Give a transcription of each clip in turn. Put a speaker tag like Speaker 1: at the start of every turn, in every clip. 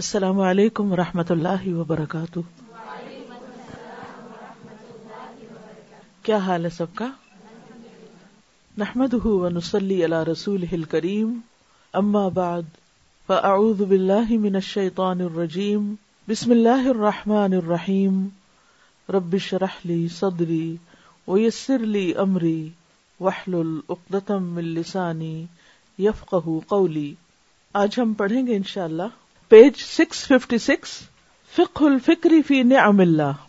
Speaker 1: السلام علیکم و رحمۃ اللہ وبرکاتہ کیا حال ہے سب کا نحمد رسول ہل کریم امابطان الرجیم بسم اللہ الرحمٰن الرحیم ربی شرحلی صدری و یسر علی عمری وحل العقدم السانی یفق کو آج ہم پڑھیں گے انشاءاللہ اللہ پیج سکس ففٹی سکس فک الفکری فی نے اللہ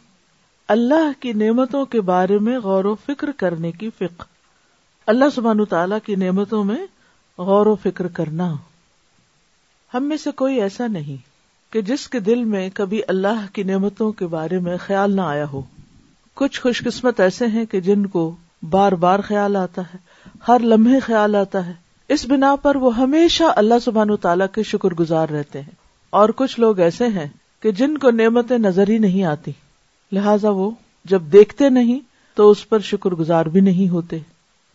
Speaker 1: اللہ کی نعمتوں کے بارے میں غور و فکر کرنے کی فکر اللہ سبحان و تعالیٰ کی نعمتوں میں غور و فکر کرنا ہم میں سے کوئی ایسا نہیں کہ جس کے دل میں کبھی اللہ کی نعمتوں کے بارے میں خیال نہ آیا ہو کچھ خوش قسمت ایسے ہیں کہ جن کو بار بار خیال آتا ہے ہر لمحے خیال آتا ہے اس بنا پر وہ ہمیشہ اللہ سبحان و تعالیٰ کے شکر گزار رہتے ہیں اور کچھ لوگ ایسے ہیں کہ جن کو نعمتیں نظر ہی نہیں آتی لہذا وہ جب دیکھتے نہیں تو اس پر شکر گزار بھی نہیں ہوتے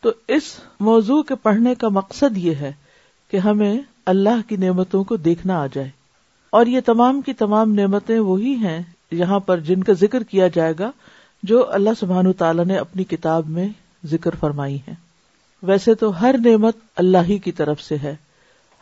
Speaker 1: تو اس موضوع کے پڑھنے کا مقصد یہ ہے کہ ہمیں اللہ کی نعمتوں کو دیکھنا آ جائے اور یہ تمام کی تمام نعمتیں وہی ہیں یہاں پر جن کا ذکر کیا جائے گا جو اللہ سبحان تعالیٰ نے اپنی کتاب میں ذکر فرمائی ہے ویسے تو ہر نعمت اللہ ہی کی طرف سے ہے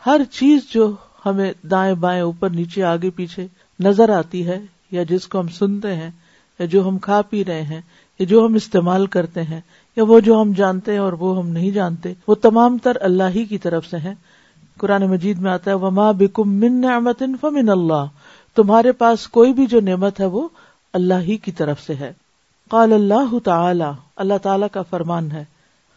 Speaker 1: ہر چیز جو ہمیں دائیں بائیں اوپر نیچے آگے پیچھے نظر آتی ہے یا جس کو ہم سنتے ہیں یا جو ہم کھا پی رہے ہیں یا جو ہم استعمال کرتے ہیں یا وہ جو ہم جانتے ہیں اور وہ ہم نہیں جانتے وہ تمام تر اللہ ہی کی طرف سے ہیں قرآن مجید میں آتا ہے وما بکم من نعمت فمن اللہ تمہارے پاس کوئی بھی جو نعمت ہے وہ اللہ ہی کی طرف سے ہے قال اللہ تعالی اللہ تعالیٰ کا فرمان ہے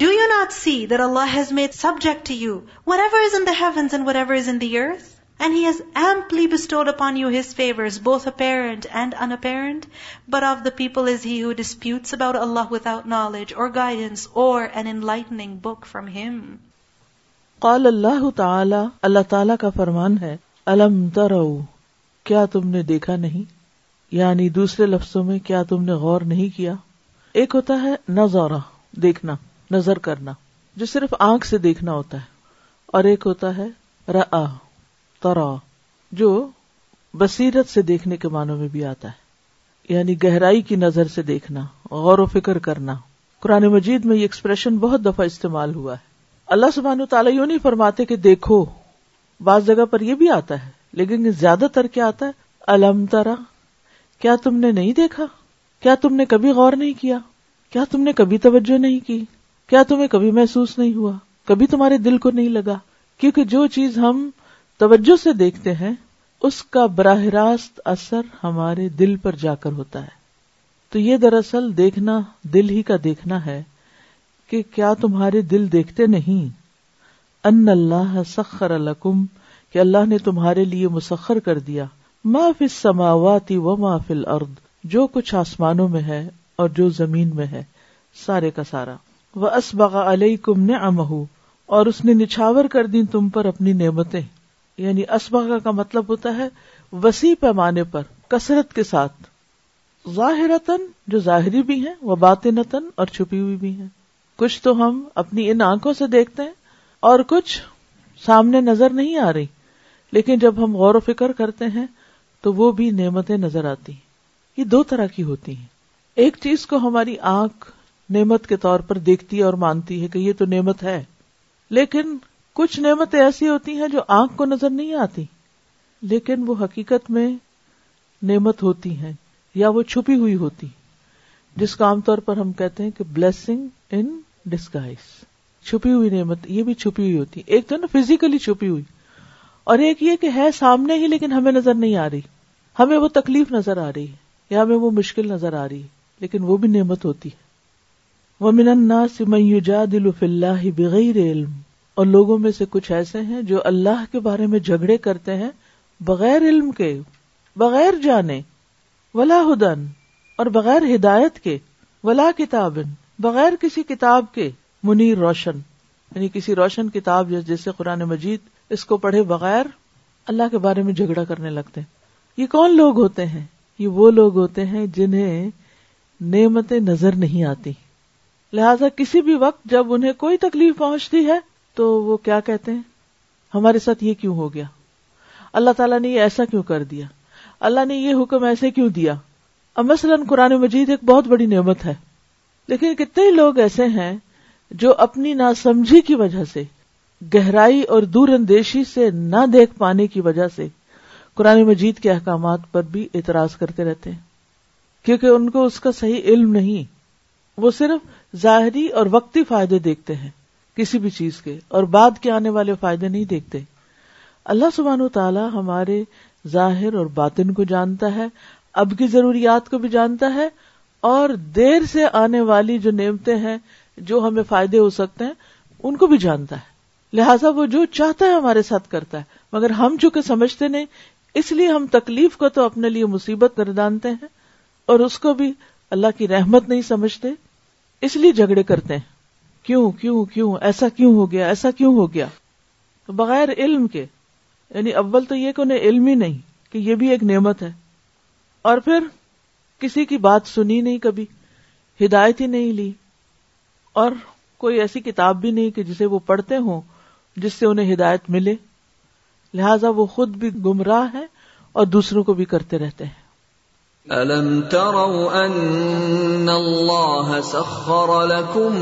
Speaker 2: Do you not see that Allah has made subject to you whatever is in the heavens and whatever is in the earth? And He has amply bestowed upon you His favors, both apparent and unapparent. But of the people is He who disputes about Allah without knowledge or guidance or an
Speaker 1: enlightening book from Him. قال اللہ تعالی اللہ تعالی کا فرمان ہے الم ترو کیا تم نے دیکھا نہیں یعنی دوسرے لفظوں میں کیا تم نے غور نہیں کیا ایک ہوتا ہے نظارہ دیکھنا نظر کرنا جو صرف آنکھ سے دیکھنا ہوتا ہے اور ایک ہوتا ہے را جو بصیرت سے دیکھنے کے معنوں میں بھی آتا ہے یعنی گہرائی کی نظر سے دیکھنا غور و فکر کرنا قرآن مجید میں یہ ایکسپریشن بہت دفعہ استعمال ہوا ہے اللہ سبحان و تعالیٰ یوں نہیں فرماتے کہ دیکھو بعض جگہ پر یہ بھی آتا ہے لیکن زیادہ تر کیا آتا ہے الم ترا کیا تم نے نہیں دیکھا کیا تم نے کبھی غور نہیں کیا کیا تم نے کبھی توجہ نہیں کی کیا تمہیں کبھی محسوس نہیں ہوا کبھی تمہارے دل کو نہیں لگا کیونکہ جو چیز ہم توجہ سے دیکھتے ہیں اس کا براہ راست اثر ہمارے دل پر جا کر ہوتا ہے تو یہ دراصل دیکھنا دل ہی کا دیکھنا ہے کہ کیا تمہارے دل دیکھتے نہیں ان اللہ سخر الکم کہ اللہ نے تمہارے لیے مسخر کر دیا ما فی السماوات و ما فی الارض جو کچھ آسمانوں میں ہے اور جو زمین میں ہے سارے کا سارا وہ اس بغا علیہ کم نے امہو اور اس نے نچھاور کر دی تم پر اپنی نعمتیں یعنی اس کا مطلب ہوتا ہے وسیع پیمانے پر کثرت کے ساتھ جو ظاہری بھی ہیں وہ اور چھپی ہوئی بھی ہیں کچھ تو ہم اپنی ان آنکھوں سے دیکھتے ہیں اور کچھ سامنے نظر نہیں آ رہی لیکن جب ہم غور و فکر کرتے ہیں تو وہ بھی نعمتیں نظر آتی ہیں یہ دو طرح کی ہوتی ہیں ایک چیز کو ہماری آنکھ نعمت کے طور پر دیکھتی ہے اور مانتی ہے کہ یہ تو نعمت ہے لیکن کچھ نعمتیں ایسی ہوتی ہیں جو آنکھ کو نظر نہیں آتی لیکن وہ حقیقت میں نعمت ہوتی ہیں یا وہ چھپی ہوئی ہوتی جس کا عام طور پر ہم کہتے ہیں کہ بلسنگ ان ڈسکائز چھپی ہوئی نعمت یہ بھی چھپی ہوئی ہوتی ایک تو نا فزیکلی چھپی ہوئی اور ایک یہ کہ ہے سامنے ہی لیکن ہمیں نظر نہیں آ رہی ہمیں وہ تکلیف نظر آ رہی ہے یا ہمیں وہ مشکل نظر آ رہی ہے لیکن وہ بھی نعمت ہوتی ہے وہ من انا في الله اللہ بغیر علم اور لوگوں میں سے کچھ ایسے ہیں جو اللہ کے بارے میں جھگڑے کرتے ہیں بغیر علم کے بغیر جانے ولا ہدن اور بغیر ہدایت کے ولا کتاب بغیر کسی کتاب کے منیر روشن یعنی کسی روشن کتاب جیسے قرآن مجید اس کو پڑھے بغیر اللہ کے بارے میں جھگڑا کرنے لگتے ہیں یہ کون لوگ ہوتے ہیں یہ وہ لوگ ہوتے ہیں جنہیں نعمتیں نظر نہیں آتی لہٰذا کسی بھی وقت جب انہیں کوئی تکلیف پہنچتی ہے تو وہ کیا کہتے ہیں ہمارے ساتھ یہ کیوں ہو گیا اللہ تعالیٰ نے یہ ایسا کیوں کر دیا اللہ نے یہ حکم ایسے کیوں دیا اب قرآن مجید ایک بہت بڑی نعمت ہے لیکن کتنے لوگ ایسے ہیں جو اپنی نا سمجھی کی وجہ سے گہرائی اور دور اندیشی سے نہ دیکھ پانے کی وجہ سے قرآن مجید کے احکامات پر بھی اعتراض کرتے رہتے ہیں کیونکہ ان کو اس کا صحیح علم نہیں وہ صرف ظاہری اور وقتی فائدے دیکھتے ہیں کسی بھی چیز کے اور بعد کے آنے والے فائدے نہیں دیکھتے اللہ سبحان و تعالیٰ ہمارے ظاہر اور باطن کو جانتا ہے اب کی ضروریات کو بھی جانتا ہے اور دیر سے آنے والی جو نعمتیں ہیں جو ہمیں فائدے ہو سکتے ہیں ان کو بھی جانتا ہے لہذا وہ جو چاہتا ہے ہمارے ساتھ کرتا ہے مگر ہم چونکہ سمجھتے نہیں اس لیے ہم تکلیف کو تو اپنے لیے مصیبت گردانتے ہیں اور اس کو بھی اللہ کی رحمت نہیں سمجھتے اس لیے جھگڑے کرتے ہیں کیوں کیوں کیوں ایسا کیوں ہو گیا ایسا کیوں ہو گیا بغیر علم کے یعنی اول تو یہ کہ انہیں علم ہی نہیں کہ یہ بھی ایک نعمت ہے اور پھر کسی کی بات سنی نہیں کبھی ہدایت ہی نہیں لی اور کوئی ایسی کتاب بھی نہیں کہ جسے وہ پڑھتے ہوں جس سے انہیں ہدایت ملے لہذا وہ خود بھی گمراہ ہے اور دوسروں کو بھی کرتے رہتے ہیں الم تروا ان اللہ سخر لكم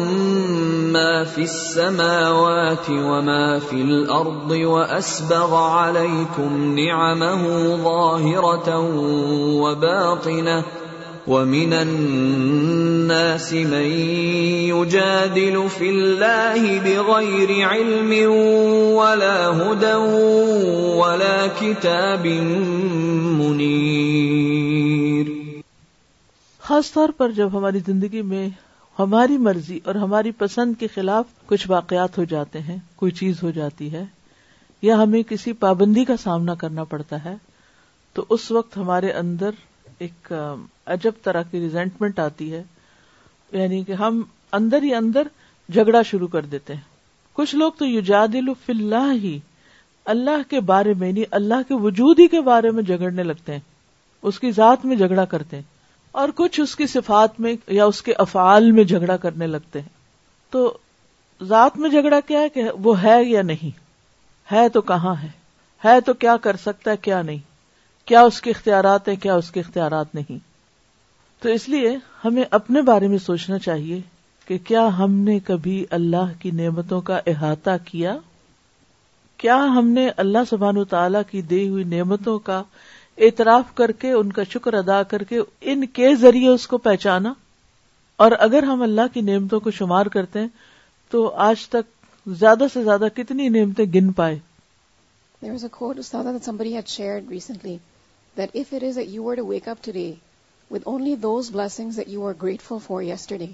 Speaker 1: ما في السماوات وما في الارض واسبغ عليكم نعمه ظاهرة وباطنة ومن الناس من يجادل في الله بغير علم ولا هدى ولا كتاب منير خاص طور پر جب ہماری زندگی میں ہماری مرضی اور ہماری پسند کے خلاف کچھ واقعات ہو جاتے ہیں کوئی چیز ہو جاتی ہے یا ہمیں کسی پابندی کا سامنا کرنا پڑتا ہے تو اس وقت ہمارے اندر ایک عجب طرح کی ریزینٹمنٹ آتی ہے یعنی کہ ہم اندر ہی اندر جھگڑا شروع کر دیتے ہیں کچھ لوگ تو یو فی اللہ ہی اللہ کے بارے میں نہیں یعنی اللہ کے وجود ہی کے بارے میں جھگڑنے لگتے ہیں اس کی ذات میں جھگڑا کرتے ہیں اور کچھ اس کی صفات میں یا اس کے افعال میں جھگڑا کرنے لگتے ہیں تو ذات میں جھگڑا کیا ہے کہ وہ ہے یا نہیں ہے تو کہاں ہے ہے تو کیا کر سکتا ہے کیا نہیں کیا اس کے اختیارات ہیں کیا اس کے اختیارات نہیں تو اس لیے ہمیں اپنے بارے میں سوچنا چاہیے کہ کیا ہم نے کبھی اللہ کی نعمتوں کا احاطہ کیا کیا ہم نے اللہ سبحان و تعالی کی دی ہوئی نعمتوں کا اعتراف کر کے ان کا شکر ادا کر کے ان کے ذریعے اس کو پہچانا اور اگر ہم اللہ کی نعمتوں کو شمار کرتے ہیں تو آج تک زیادہ سے زیادہ کتنی نعمتیں گن پائے There was a quote, Ustada, that somebody had shared recently that if it is that you were to wake up today with only those blessings that you were grateful for yesterday,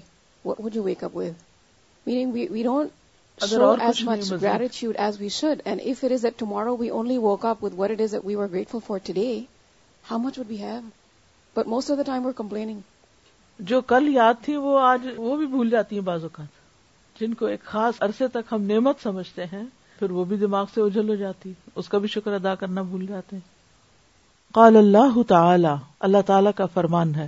Speaker 1: what would you wake up with? Meaning we, we don't اگر اور کچھ gratitude as we we we we should and if it it is is that that tomorrow only woke up with what were we're grateful for today how much would have but most of the time complaining جو کل یاد تھی وہ آج وہ بھی بھول جاتی ہیں بعض اوقات جن کو ایک خاص عرصے تک ہم نعمت سمجھتے ہیں پھر وہ بھی دماغ سے اجل ہو جاتی اس کا بھی شکر ادا کرنا بھول جاتے ہیں قال اللہ تعالی اللہ تعالی کا فرمان ہے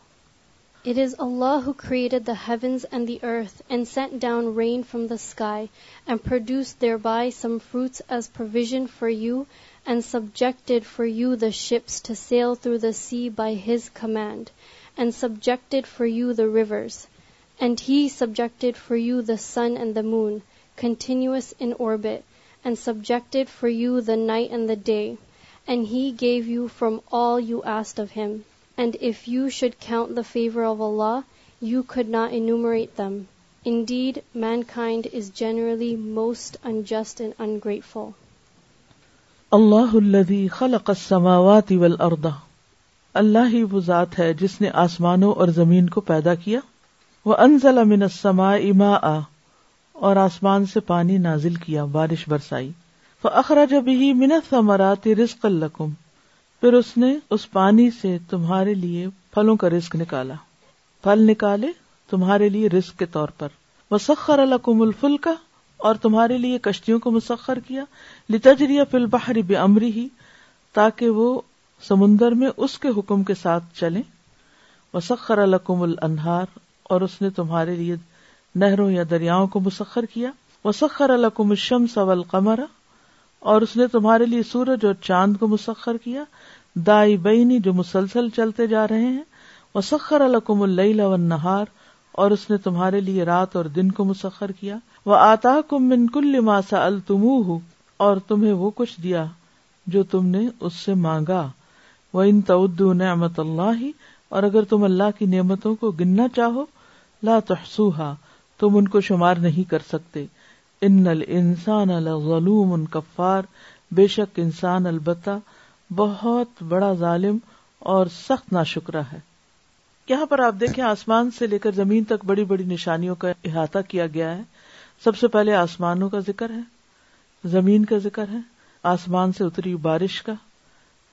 Speaker 2: It is Allah who created the heavens and the earth and sent down rain from the sky and produced thereby some fruits as provision for you and subjected for you the ships to sail through the sea by His command and subjected for you the rivers. And He subjected for you the sun and the moon, continuous in orbit, and subjected for you the night and the day. And He gave you from all you asked of Him. and if you should count the favor of Allah, you could not enumerate them. Indeed, mankind is generally most unjust
Speaker 1: and ungrateful. اللہ الذي خلق السماوات والارض اللہ ہی وہ ذات ہے جس نے آسمانوں اور زمین کو پیدا کیا وانزل من السماء ماء اور آسمان سے پانی نازل کیا بارش برسائی فاخرج به من الثمرات رزقا لكم پھر اس نے اس پانی سے تمہارے لیے پھلوں کا رزق نکالا پھل نکالے تمہارے لیے رسک کے طور پر مسخر القم الفل کا اور تمہارے لیے کشتیوں کو مسخر کیا لتجریا فل بحری بے امری ہی تاکہ وہ سمندر میں اس کے حکم کے ساتھ چلے مسخر القم الانہار انہار اور اس نے تمہارے لیے نہروں یا دریاؤں کو مسخر کیا مسخر القم الشم سول قمر اور اس نے تمہارے لیے سورج اور چاند کو مسخر کیا دائی بینی جو مسلسل چلتے جا رہے ہیں وہ سخر القم اللہ اور اس نے تمہارے لیے رات اور دن کو مسخر کیا وہ آتا کم من کل التمو ہوں اور تمہیں وہ کچھ دیا جو تم نے اس سے مانگا وہ ان نعمت اللہ اور اگر تم اللہ کی نعمتوں کو گننا چاہو لا تحسوہا تم ان کو شمار نہیں کر سکتے ان الانسان الغلوم ان کفار بے شک انسان البتہ بہت بڑا ظالم اور سخت ناشکرا ہے یہاں پر آپ دیکھیں آسمان سے لے کر زمین تک بڑی بڑی نشانیوں کا احاطہ کیا گیا ہے سب سے پہلے آسمانوں کا ذکر ہے زمین کا ذکر ہے آسمان سے اتری بارش کا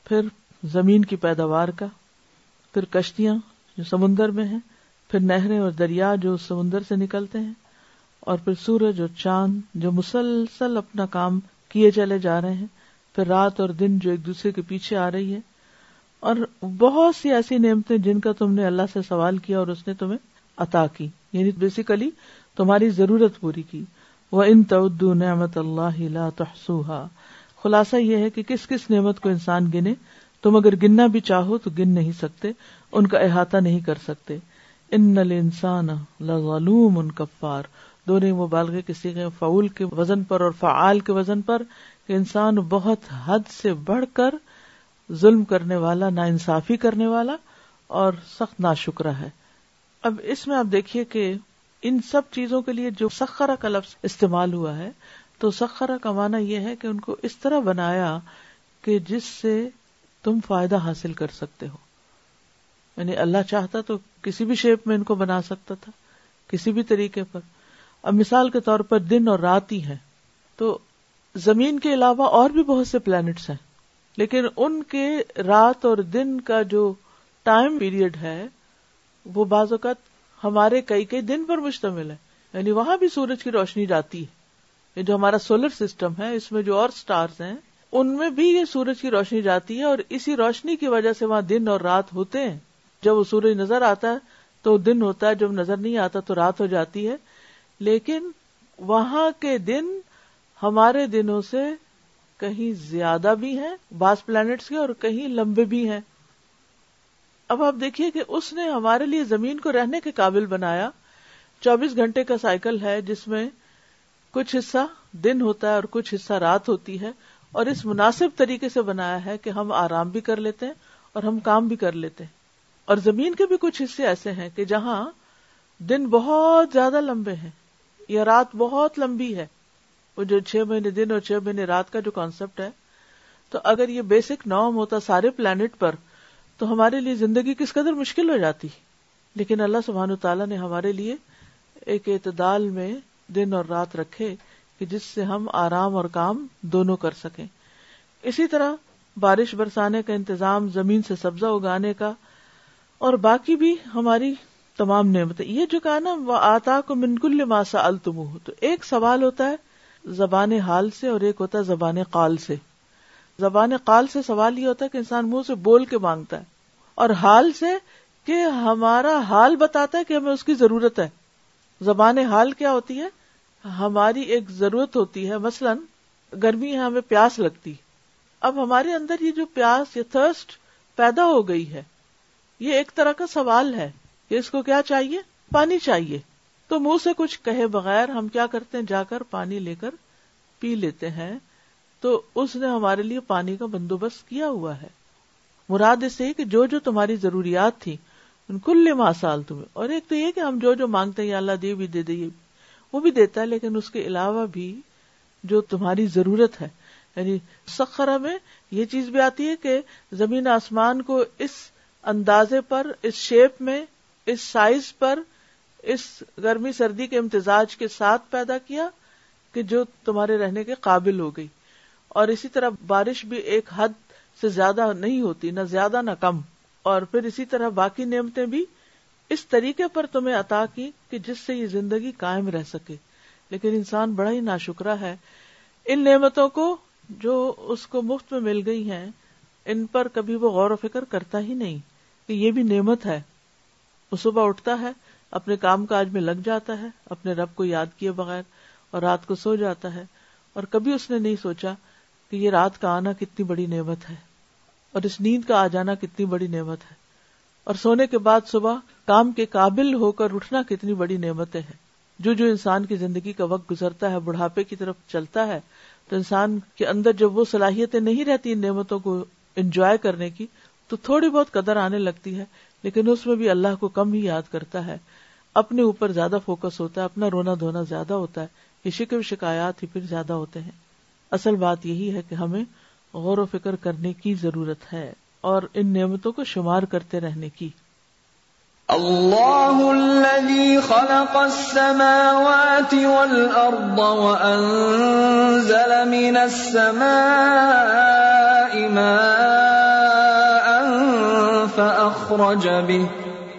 Speaker 1: پھر زمین کی پیداوار کا پھر کشتیاں جو سمندر میں ہیں پھر نہریں اور دریا جو سمندر سے نکلتے ہیں اور پھر سورج اور چاند جو مسلسل اپنا کام کیے چلے جا رہے ہیں پھر رات اور دن جو ایک دوسرے کے پیچھے آ رہی ہے اور بہت سی ایسی نعمتیں جن کا تم نے اللہ سے سوال کیا اور اس نے تمہیں عطا کی یعنی بیسیکلی تمہاری ضرورت پوری کی وہ ان تو نعمت اللہ لا تحسوها خلاصہ یہ ہے کہ کس کس نعمت کو انسان گنے تم اگر گننا بھی چاہو تو گن نہیں سکتے ان کا احاطہ نہیں کر سکتے ان نل انسان کفار ان دونوں مبالغے کے کسی کے فعول کے وزن پر اور فعال کے وزن پر کہ انسان بہت حد سے بڑھ کر ظلم کرنے والا نا انصافی کرنے والا اور سخت نا شکرا ہے اب اس میں آپ دیکھیے کہ ان سب چیزوں کے لیے جو سخرا کا لفظ استعمال ہوا ہے تو سخرا کا معنی یہ ہے کہ ان کو اس طرح بنایا کہ جس سے تم فائدہ حاصل کر سکتے ہو یعنی اللہ چاہتا تو کسی بھی شیپ میں ان کو بنا سکتا تھا کسی بھی طریقے پر اب مثال کے طور پر دن اور رات ہی ہے تو زمین کے علاوہ اور بھی بہت سے پلانٹس ہیں لیکن ان کے رات اور دن کا جو ٹائم پیریڈ ہے وہ بعض اوقات ہمارے کئی کئی دن پر مشتمل ہے یعنی وہاں بھی سورج کی روشنی جاتی ہے یہ جو ہمارا سولر سسٹم ہے اس میں جو اور سٹارز ہیں ان میں بھی یہ سورج کی روشنی جاتی ہے اور اسی روشنی کی وجہ سے وہاں دن اور رات ہوتے ہیں جب وہ سورج نظر آتا ہے تو دن ہوتا ہے جب نظر نہیں آتا تو رات ہو جاتی ہے لیکن وہاں کے دن ہمارے دنوں سے کہیں زیادہ بھی ہیں باس پلانٹس کے اور کہیں لمبے بھی ہیں اب آپ دیکھیے کہ اس نے ہمارے لیے زمین کو رہنے کے قابل بنایا چوبیس گھنٹے کا سائیکل ہے جس میں کچھ حصہ دن ہوتا ہے اور کچھ حصہ رات ہوتی ہے اور اس مناسب طریقے سے بنایا ہے کہ ہم آرام بھی کر لیتے ہیں اور ہم کام بھی کر لیتے ہیں اور زمین کے بھی کچھ حصے ایسے ہیں کہ جہاں دن بہت زیادہ لمبے ہیں یا رات بہت لمبی ہے وہ جو چھ مہینے دن اور چھ مہینے رات کا جو کانسیپٹ ہے تو اگر یہ بیسک نام ہوتا سارے پلانٹ پر تو ہمارے لیے زندگی کس قدر مشکل ہو جاتی لیکن اللہ سبحان تعالیٰ نے ہمارے لیے ایک اعتدال میں دن اور رات رکھے کہ جس سے ہم آرام اور کام دونوں کر سکیں اسی طرح بارش برسانے کا انتظام زمین سے سبزہ اگانے کا اور باقی بھی ہماری تمام نعمتیں یہ جو کہا نا وہ آتا کو منکل ماسا التمو تو ایک سوال ہوتا ہے زبان حال سے اور ایک ہوتا ہے زبان قال سے زبان قال سے سوال یہ ہوتا ہے کہ انسان منہ سے بول کے مانگتا ہے اور حال سے کہ ہمارا حال بتاتا ہے کہ ہمیں اس کی ضرورت ہے زبان حال کیا ہوتی ہے ہماری ایک ضرورت ہوتی ہے مثلا گرمی ہے ہمیں پیاس لگتی اب ہمارے اندر یہ جو پیاس یا تھرسٹ پیدا ہو گئی ہے یہ ایک طرح کا سوال ہے کہ اس کو کیا چاہیے پانی چاہیے تو منہ سے کچھ کہے بغیر ہم کیا کرتے ہیں جا کر پانی لے کر پی لیتے ہیں تو اس نے ہمارے لیے پانی کا بندوبست کیا ہوا ہے مراد اس سے کہ جو جو تمہاری ضروریات تھی ان کل ماسال تمہیں اور ایک تو یہ کہ ہم جو جو مانگتے ہیں یا اللہ دے بھی دے دے وہ بھی دیتا ہے لیکن اس کے علاوہ بھی جو تمہاری ضرورت ہے یعنی سخرہ میں یہ چیز بھی آتی ہے کہ زمین آسمان کو اس اندازے پر اس شیپ میں اس سائز پر اس گرمی سردی کے امتزاج کے ساتھ پیدا کیا کہ جو تمہارے رہنے کے قابل ہو گئی اور اسی طرح بارش بھی ایک حد سے زیادہ نہیں ہوتی نہ زیادہ نہ کم اور پھر اسی طرح باقی نعمتیں بھی اس طریقے پر تمہیں عطا کی کہ جس سے یہ زندگی قائم رہ سکے لیکن انسان بڑا ہی ناشکرا ہے ان نعمتوں کو جو اس کو مفت میں مل گئی ہیں ان پر کبھی وہ غور و فکر کرتا ہی نہیں کہ یہ بھی نعمت ہے وہ صبح اٹھتا ہے اپنے کام کاج میں لگ جاتا ہے اپنے رب کو یاد کیے بغیر اور رات کو سو جاتا ہے اور کبھی اس نے نہیں سوچا کہ یہ رات کا آنا کتنی بڑی نعمت ہے اور اس نیند کا آ جانا کتنی بڑی نعمت ہے اور سونے کے بعد صبح کام کے قابل ہو کر اٹھنا کتنی بڑی نعمتیں جو جو انسان کی زندگی کا وقت گزرتا ہے بڑھاپے کی طرف چلتا ہے تو انسان کے اندر جب وہ صلاحیتیں نہیں رہتی ان نعمتوں کو انجوائے کرنے کی تو تھوڑی بہت قدر آنے لگتی ہے لیکن اس میں بھی اللہ کو کم ہی یاد کرتا ہے اپنے اوپر زیادہ فوکس ہوتا ہے اپنا رونا دھونا زیادہ ہوتا ہے یہ شکر شکایات ہی پھر زیادہ ہوتے ہیں اصل بات یہی ہے کہ ہمیں غور و فکر کرنے کی ضرورت ہے اور ان نعمتوں کو شمار کرتے رہنے کی اللہ الذي خلق السماوات من السماء ماء به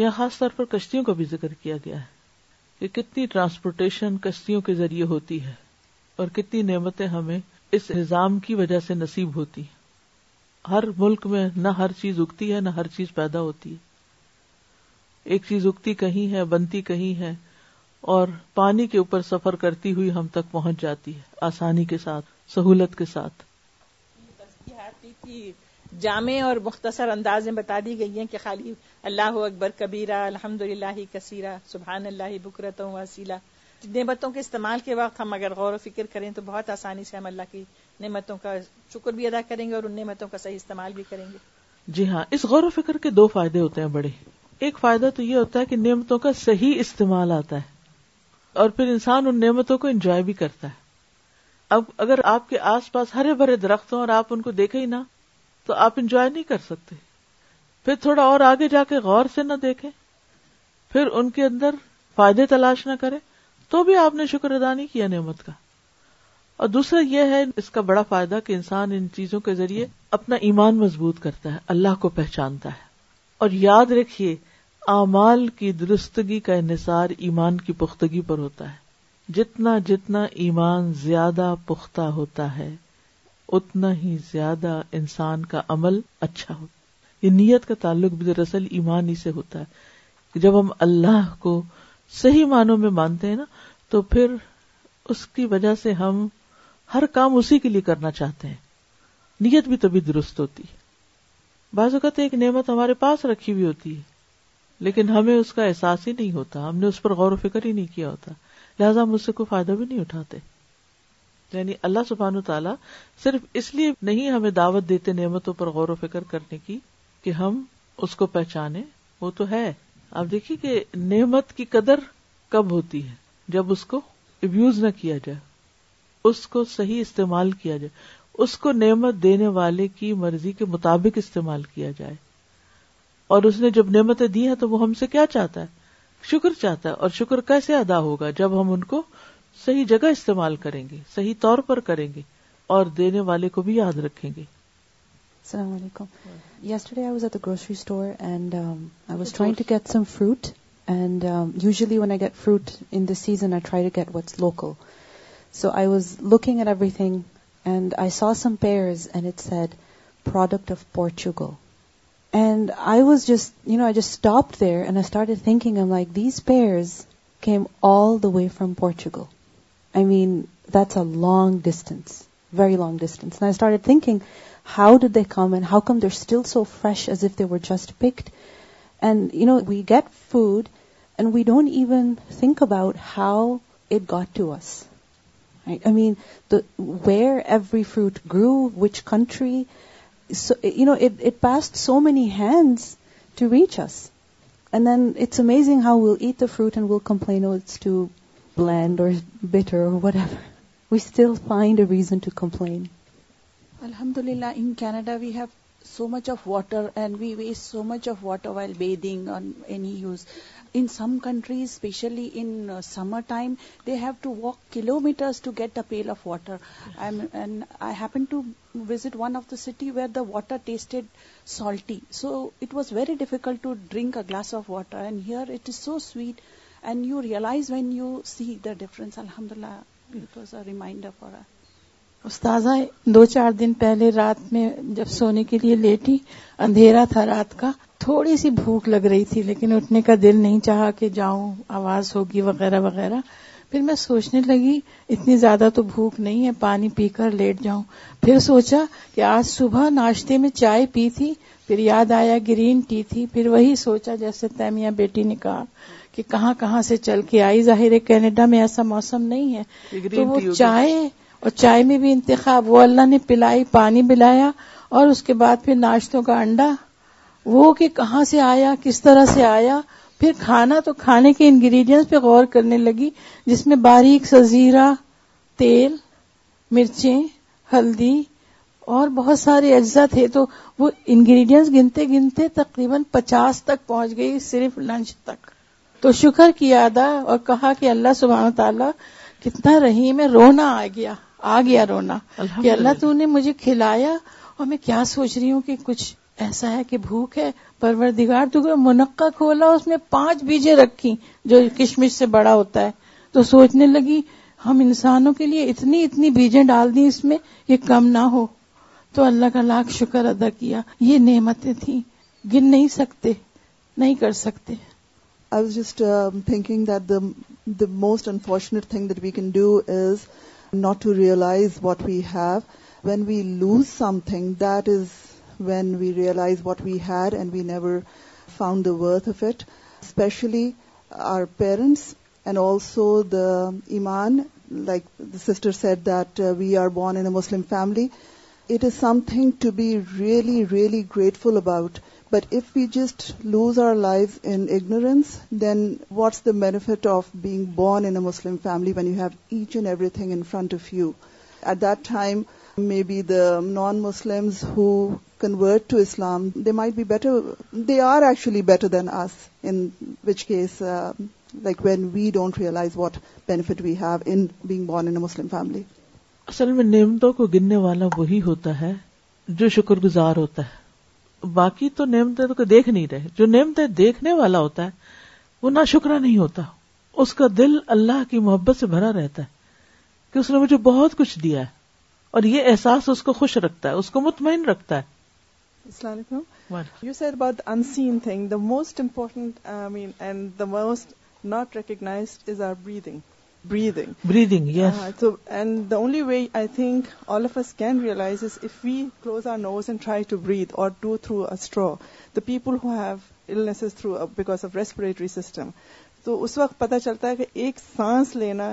Speaker 1: یہاں خاص طور پر کشتیوں کا بھی ذکر کیا گیا ہے کہ کتنی ٹرانسپورٹیشن کشتیوں کے ذریعے ہوتی ہے اور کتنی نعمتیں ہمیں اس نظام کی وجہ سے نصیب ہوتی ہیں ہر ملک میں نہ ہر چیز اگتی ہے نہ ہر چیز پیدا ہوتی ہے ایک چیز اگتی کہیں ہے بنتی کہیں ہے اور پانی کے اوپر سفر کرتی ہوئی ہم تک پہنچ جاتی ہے آسانی کے ساتھ سہولت کے ساتھ جامع اور مختصر میں بتا دی گئی ہیں کہ خالی اللہ اکبر کبیرہ الحمد للہ کثیرہ سبحان اللہ و وسیلہ نعمتوں کے استعمال کے وقت ہم اگر غور و فکر کریں تو بہت آسانی سے ہم اللہ کی نعمتوں کا شکر بھی ادا کریں گے اور ان نعمتوں کا صحیح استعمال بھی کریں گے جی ہاں اس غور و فکر کے دو فائدے ہوتے ہیں بڑے ایک فائدہ تو یہ ہوتا ہے کہ نعمتوں کا صحیح استعمال آتا ہے اور پھر انسان ان نعمتوں کو انجوائے بھی کرتا ہے اب اگر آپ کے آس پاس ہرے بھرے درخت ہوں اور آپ ان کو دیکھے نا تو آپ انجوائے نہیں کر سکتے پھر تھوڑا اور آگے جا کے غور سے نہ دیکھیں پھر ان کے اندر فائدے تلاش نہ کریں تو بھی آپ نے شکر ادا نہیں کیا نعمت کا اور دوسرا یہ ہے اس کا بڑا فائدہ کہ انسان ان چیزوں کے ذریعے اپنا ایمان مضبوط کرتا ہے اللہ کو پہچانتا ہے اور یاد رکھیے اعمال کی درستگی کا انحصار ایمان کی پختگی پر ہوتا ہے جتنا جتنا ایمان زیادہ پختہ ہوتا ہے اتنا ہی زیادہ انسان کا عمل اچھا ہو یہ نیت کا تعلق بھی دراصل ایمان ہی سے ہوتا ہے جب ہم اللہ کو صحیح معنوں میں مانتے ہیں نا تو پھر اس کی وجہ سے ہم ہر کام اسی کے لیے کرنا چاہتے ہیں نیت بھی تبھی درست ہوتی ہے بعض اوقات ایک نعمت ہمارے پاس رکھی ہوئی ہوتی ہے لیکن ہمیں اس کا احساس ہی نہیں ہوتا ہم نے اس پر غور و فکر ہی نہیں کیا ہوتا لہٰذا ہم اس سے کوئی فائدہ بھی نہیں اٹھاتے یعنی اللہ سبحان و تعالیٰ صرف اس لیے نہیں ہمیں دعوت دیتے نعمتوں پر غور و فکر کرنے کی کہ ہم اس کو پہچانے وہ تو ہے اب دیکھیے کہ نعمت کی قدر کب ہوتی ہے جب اس کو ابیوز نہ کیا جائے اس کو صحیح استعمال کیا جائے اس کو نعمت دینے والے کی مرضی کے مطابق استعمال کیا جائے اور اس نے جب نعمتیں دی ہیں تو وہ ہم سے کیا چاہتا ہے شکر چاہتا ہے اور شکر کیسے ادا ہوگا جب ہم ان کو صحیح جگہ استعمال کریں گے صحیح طور پر کریں گے اور دینے والے کو بھی یاد رکھیں گے السلام علیکم yesterday I was at the grocery store and I was trying to get some fruit and usually when I get fruit in this season I try to get what's local so I was looking at everything and I saw some pears and it said product of Portugal and I was just you know I just stop there and I start thinking um like these pears came all the way from Portugal I mean, that's a long distance, very long distance. And I started thinking,
Speaker 3: how did they come and how come they're still so fresh as if they were just picked? And, you know, we get food and we don't even think about how it got to us. Right? I mean, where every fruit grew, which country. So, you know, it passed so many hands to reach us. And then it's amazing how we'll eat the fruit and we'll complain, oh, it's too bland or bitter or whatever, we still find a reason to complain. Alhamdulillah, in Canada we have so much of water and we waste so much of water while bathing on any use. In some countries, especially in uh, summertime, they have to walk kilometers to get a pail of water. And I happened to visit one of the city where the water tasted salty. So it was very difficult to drink a glass of water. And here it is so sweet and you realise when you see the difference الحمد للہ reminder for
Speaker 4: استاذہ دو چار دن پہلے رات میں جب سونے کے لیے لیٹی اندھیرا تھا رات کا تھوڑی سی بھوک لگ رہی تھی لیکن اٹھنے کا دل نہیں چاہا کہ جاؤں آواز ہوگی وغیرہ وغیرہ پھر میں سوچنے لگی اتنی زیادہ تو بھوک نہیں ہے پانی پی کر لیٹ جاؤں پھر سوچا کہ آج صبح ناشتے میں چائے پی تھی پھر یاد آیا گرین ٹی تھی پھر وہی سوچا جیسے تیمیا بیٹی نے کہا کہ کہاں کہاں سے چل کے آئی ظاہر ہے کینیڈا میں ایسا موسم نہیں ہے تو وہ چائے اور چائے میں بھی انتخاب وہ اللہ نے پلائی پانی پلایا اور اس کے بعد پھر ناشتوں کا انڈا وہ کہ کہاں سے آیا کس طرح سے آیا پھر کھانا تو کھانے کے انگریڈینٹس پہ غور کرنے لگی جس میں باریک سزیرہ تیل مرچیں ہلدی اور بہت سارے اجزا تھے تو وہ انگریڈینٹس گنتے گنتے تقریباً پچاس تک پہنچ گئی صرف لنچ تک تو شکر کیا ادا اور کہا کہ اللہ سبحان تعالیٰ کتنا رہی میں رونا آ گیا آ گیا رونا کہ اللہ تو نے مجھے کھلایا اور میں کیا سوچ رہی ہوں کہ کچھ ایسا ہے کہ بھوک ہے پرور منقع کھولا اس میں پانچ بیجیں رکھی جو کشمش سے بڑا ہوتا ہے تو سوچنے لگی ہم انسانوں کے لیے اتنی اتنی بیجیں ڈال دی اس میں یہ کم نہ ہو تو اللہ کا لاکھ شکر ادا کیا یہ نعمتیں تھیں گن نہیں سکتے نہیں کر سکتے I was just um, thinking that the most unfortunate thing that we can do is not to realize what we have. When we lose something, that is when we realize what we had and we never found the worth of it, especially our parents and also the Iman. Like the sister said that uh, we are born in a Muslim family. It is something to be really,
Speaker 1: really grateful about. But if we just lose our life in ignorance then what's the benefit of being born in Muslim family when you have each and everything in front of you at that time may be the non Muslim convert to Islam might may better they are actually better than us in which case like when we don't realise what benefit we have in being born in Muslim family اصل میں نعمتوں کو گننے والا وہی ہوتا ہے جو شکر گزار ہوتا ہے باقی تو نعمتیں تو دیکھ نہیں رہے جو نعمتیں دیکھنے والا ہوتا ہے وہ نہ شکرا نہیں ہوتا اس کا دل اللہ کی محبت سے بھرا رہتا ہے کہ اس نے مجھے بہت کچھ دیا ہے اور یہ احساس اس کو خوش رکھتا ہے اس کو مطمئن رکھتا ہے السلام علیکم you about unseen thing the most important I mean and the most not recked is our breathing breathing breathing تو and
Speaker 4: دالی way I think all of us can realise if we close our nose and try to breathe or to through straw the people who have illness because of respiratory system تو اس وقت پتہ چلتا ہے کہ ایک سانس لینا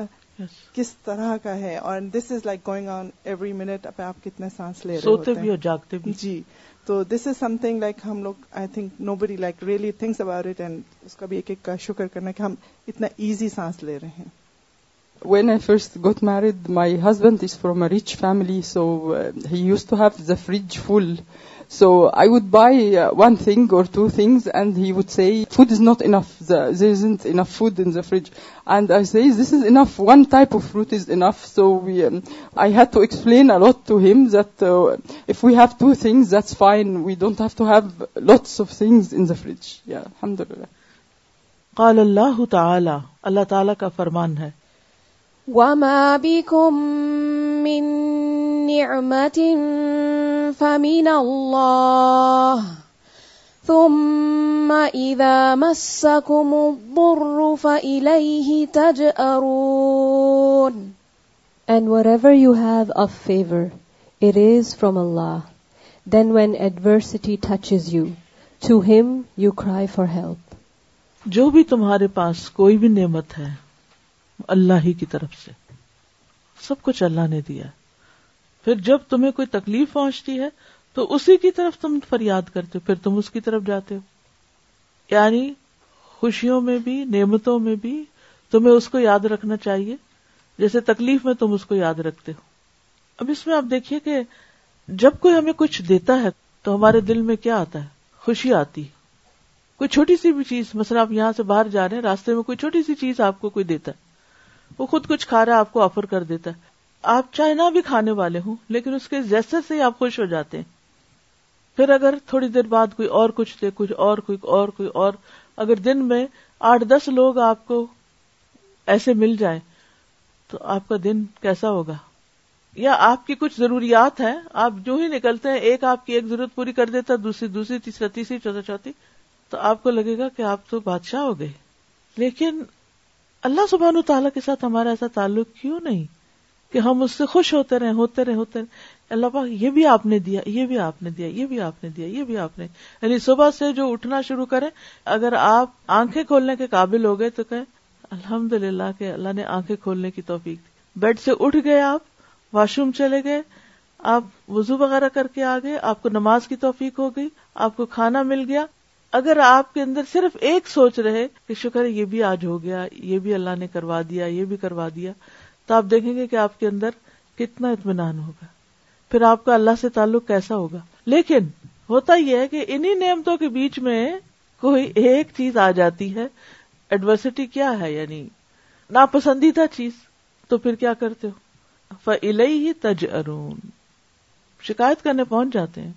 Speaker 4: کس طرح کا ہے اور this is like going on every minute آپ کتنے سانس لے رہے بھی اور جاگتے بھی جی تو this is something like ہم لوگ آئی تھنک نو بڑی like really thinks about it and اس کا بھی ایک ایک کا شکر کرنا کہ ہم اتنا ایزی سانس لے رہے ہیں when I first got married my husband from a rich family so he used to have the fridge full so I would buy one thing اور fridge and I this is enough one type of fruit is enough so I have to explain to thing that's fine we don't have to have lots الحمد للہ اللہ تعالیٰ اللہ تعالیٰ کا فرمان ہے وما بكم من نعمة فمن
Speaker 2: الله ثم إذا مسكم الضر فإليه تجأرون And whatever you have of favor, it is from Allah. Then when adversity touches you, to Him you cry for help.
Speaker 1: جو بھی تمہارے پاس کوئی بھی نعمت ہے اللہ ہی کی طرف سے سب کچھ اللہ نے دیا پھر جب تمہیں کوئی تکلیف پہنچتی ہے تو اسی کی طرف تم فریاد کرتے ہو پھر تم اس کی طرف جاتے ہو یعنی خوشیوں میں بھی نعمتوں میں بھی تمہیں اس کو یاد رکھنا چاہیے جیسے تکلیف میں تم اس کو یاد رکھتے ہو اب اس میں آپ دیکھیے کہ جب کوئی ہمیں کچھ دیتا ہے تو ہمارے دل میں کیا آتا ہے خوشی آتی کوئی چھوٹی سی بھی چیز مثلا آپ یہاں سے باہر جا رہے ہیں راستے میں کوئی چھوٹی سی چیز آپ کو کوئی دیتا ہے وہ خود کچھ کھا رہا ہے آپ کو آفر کر دیتا ہے آپ چاہے نہ بھی کھانے والے ہوں لیکن اس کے جیسے ہی آپ خوش ہو جاتے ہیں پھر اگر تھوڑی دیر بعد کوئی اور کچھ دے کچھ اور کوئی اور کوئی اور اگر دن میں آٹھ دس لوگ آپ کو ایسے مل جائیں تو آپ کا دن کیسا ہوگا یا آپ کی کچھ ضروریات ہیں آپ جو ہی نکلتے ہیں ایک آپ کی ایک ضرورت پوری کر دیتا دوسری دوسری تیسرا تیسری چوتھا چوتھی تو آپ کو لگے گا کہ آپ تو بادشاہ ہو گئے لیکن اللہ سبحان و تعالیٰ کے ساتھ ہمارا ایسا تعلق کیوں نہیں کہ ہم اس سے خوش ہوتے رہے ہوتے رہے ہوتے رہے اللہ پاک یہ بھی آپ نے دیا یہ بھی آپ نے دیا یہ بھی آپ نے دیا یہ بھی آپ نے یعنی صبح سے جو اٹھنا شروع کرے اگر آپ آنکھیں کھولنے کے قابل ہو گئے تو کہ الحمد للہ کہ اللہ نے آنکھیں کھولنے کی توفیق دی بیڈ سے اٹھ گئے آپ واش روم چلے گئے آپ وزو وغیرہ کر کے آ گئے آپ کو نماز کی توفیق ہو گئی آپ کو کھانا مل گیا اگر آپ کے اندر صرف ایک سوچ رہے کہ شکر یہ بھی آج ہو گیا یہ بھی اللہ نے کروا دیا یہ بھی کروا دیا تو آپ دیکھیں گے کہ آپ کے اندر کتنا اطمینان ہوگا پھر آپ کا اللہ سے تعلق کیسا ہوگا لیکن ہوتا یہ ہے کہ انہی نعمتوں کے بیچ میں کوئی ایک چیز آ جاتی ہے ایڈورسٹی کیا ہے یعنی ناپسندیدہ چیز تو پھر کیا کرتے ہو فلئی تج ارون شکایت کرنے پہنچ جاتے ہیں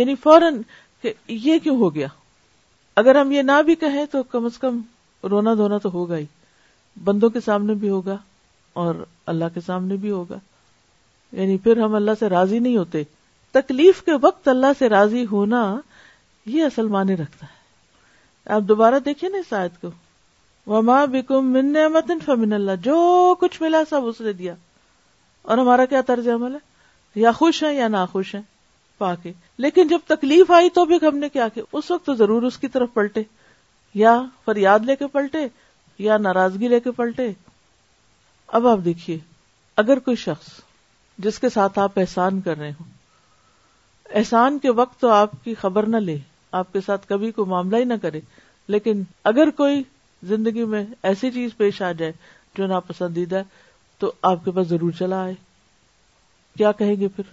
Speaker 1: یعنی کہ یہ کیوں ہو گیا اگر ہم یہ نہ بھی کہیں تو کم از کم رونا دھونا تو ہوگا ہی بندوں کے سامنے بھی ہوگا اور اللہ کے سامنے بھی ہوگا یعنی پھر ہم اللہ سے راضی نہیں ہوتے تکلیف کے وقت اللہ سے راضی ہونا یہ اصل معنی رکھتا ہے آپ دوبارہ دیکھیے نا اس شاید کو وما بکم من نعمت فمن اللہ جو کچھ ملا سب اس نے دیا اور ہمارا کیا طرز عمل ہے یا خوش ہیں یا ناخوش ہیں پا کے لیکن جب تکلیف آئی تو بھی ہم نے کیا کہ اس وقت تو ضرور اس کی طرف پلٹے یا فریاد لے کے پلٹے یا ناراضگی لے کے پلٹے اب آپ دیکھیے اگر کوئی شخص جس کے ساتھ آپ احسان کر رہے ہوں احسان کے وقت تو آپ کی خبر نہ لے آپ کے ساتھ کبھی کوئی معاملہ ہی نہ کرے لیکن اگر کوئی زندگی میں ایسی چیز پیش آ جائے جو ناپسندیدہ ہے تو آپ کے پاس ضرور چلا آئے کیا کہیں گے پھر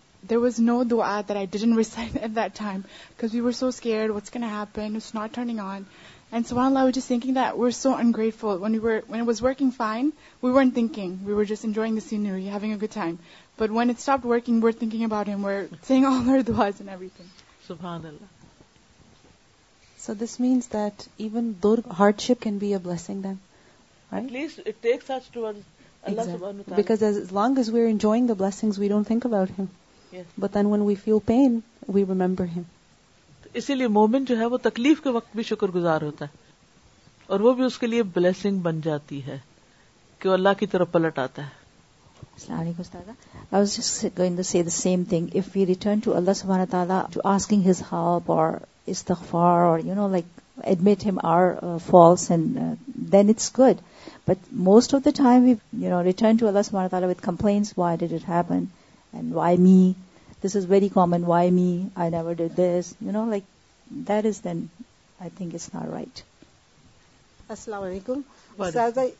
Speaker 1: واز نو دون at that time
Speaker 2: we were وٹسپنس not turning on and Swan look we are so ungrateful when you when was working fine we wanting we west enjoying اینگ add time but when it's working ونکنگ so this means that even hardship can blessing
Speaker 1: remember ہم اسی لیے مومن جو ہے وہ تکلیف کے وقت بھی شکر گزار ہوتا ہے اور وہ بھی اس کے لیے بن جاتی ہے کہ اللہ کی طرف پلٹ آتا ہے سب آسکنگ اور it's good but
Speaker 5: most of the time سب ہیپن السلام علیکم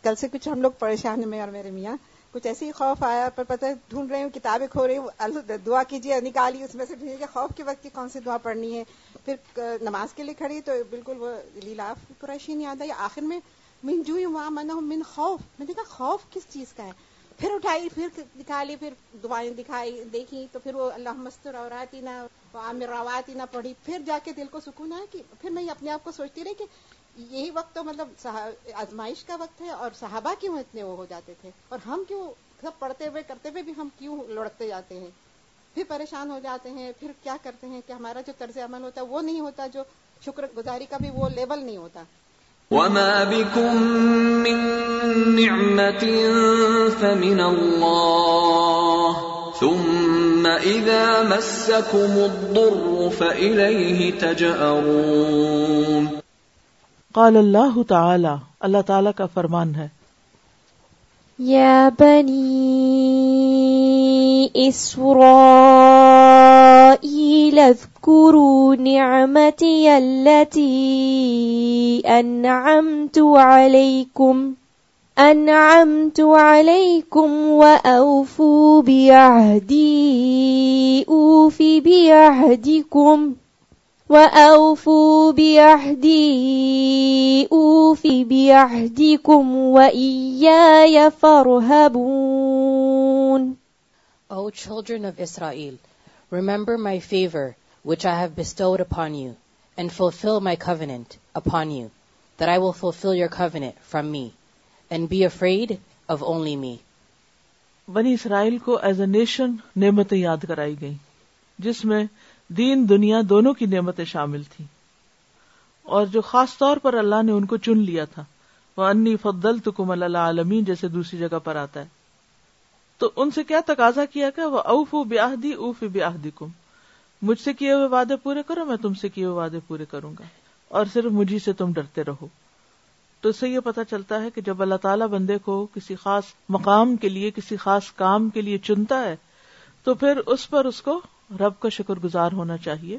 Speaker 5: کل سے کچھ ہم لوگ پریشان ہیں میں اور میرے میاں کچھ ایسے ہی خوف آیا پر پتہ ڈھونڈ رہے ہوں کتابیں کھو رہی ہوں دعا کیجیے نکالی اس میں سے خوف کے وقت کی کون سی دعا پڑھنی ہے پھر نماز کے لیے کھڑی تو بالکل وہ لیلا پورا شی یاد آئی آخر میں من من جو خوف میں نے کہا خوف کس چیز کا ہے پھر اٹھائی پھر دکھا لی پھر دعائیں دکھائی دیکھی تو پھر وہ اللہ مستر عوراتی نہ عامر رواتی نہ پڑھی پھر جا کے دل کو سکون آیا کہ پھر میں اپنے آپ کو سوچتی رہی کہ یہی وقت تو مطلب آزمائش کا وقت ہے اور صحابہ کیوں اتنے وہ ہو جاتے تھے اور ہم کیوں سب پڑھتے ہوئے کرتے ہوئے بھی ہم کیوں لڑکتے جاتے ہیں پھر پریشان ہو جاتے ہیں پھر کیا کرتے ہیں کہ ہمارا جو طرز عمل ہوتا ہے وہ نہیں ہوتا جو شکر گزاری کا بھی وہ لیول نہیں ہوتا وما بكم من نعمة فمن الله
Speaker 1: ثم إذا مسكم الضر فإليه تجأرون قال الله تعالى اللہ تعالیٰ کا فرمان ہے بنی بني إسرائيل اذكروا نعمتي التي أنعمت عليكم أنعمت عليكم وأوفوا بیاہ أوف بعهدكم کم O children of of Israel, remember my my favor which I I have bestowed upon upon you you, and and fulfill fulfill covenant covenant that will your from me me. be afraid only Bani Israel کو as a nation نعمتیں یاد کرائی گئی جس میں دین دنیا دونوں کی نعمتیں شامل تھیں اور جو خاص طور پر اللہ نے ان کو چن لیا تھا وہ انی فدل اللہ عالمی جیسے دوسری جگہ پر آتا ہے تو ان سے کیا تقاضا کیا گیا وہ اوف بیاہ دی اوف بیاہ دی کم مجھ سے کیے ہوئے وعدے پورے کرو میں تم سے کیے ہوئے وعدے پورے کروں گا اور صرف مجھے سے تم ڈرتے رہو تو اس سے یہ پتا چلتا ہے کہ جب اللہ تعالیٰ بندے کو کسی خاص مقام کے لیے کسی خاص کام کے لیے چنتا ہے تو پھر اس پر اس کو رب کا شکر گزار ہونا چاہیے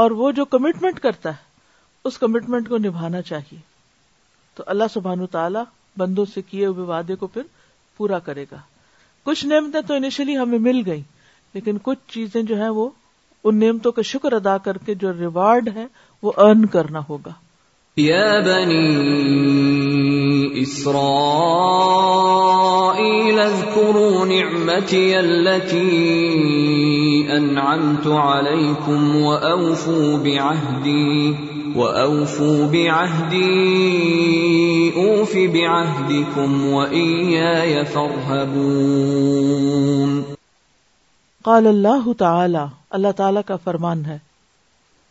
Speaker 1: اور وہ جو کمٹمنٹ کرتا ہے اس کمٹمنٹ کو نبھانا چاہیے تو اللہ سبحان تعالی بندوں سے کیے ہوئے وعدے کو پھر پورا کرے گا کچھ نعمتیں تو انیشلی ہمیں مل گئی لیکن کچھ چیزیں جو ہیں وہ ان نعمتوں کا شکر ادا کر کے جو ریوارڈ ہے وہ ارن کرنا ہوگا یا بنی اسرائیل لذکرونچی الچی انتوالی التي و اونفو بیاہدی و اونفو بعہدی اوف بعہدکم کم و قال کال اللہ تعالی اللہ تعالی کا
Speaker 2: فرمان ہے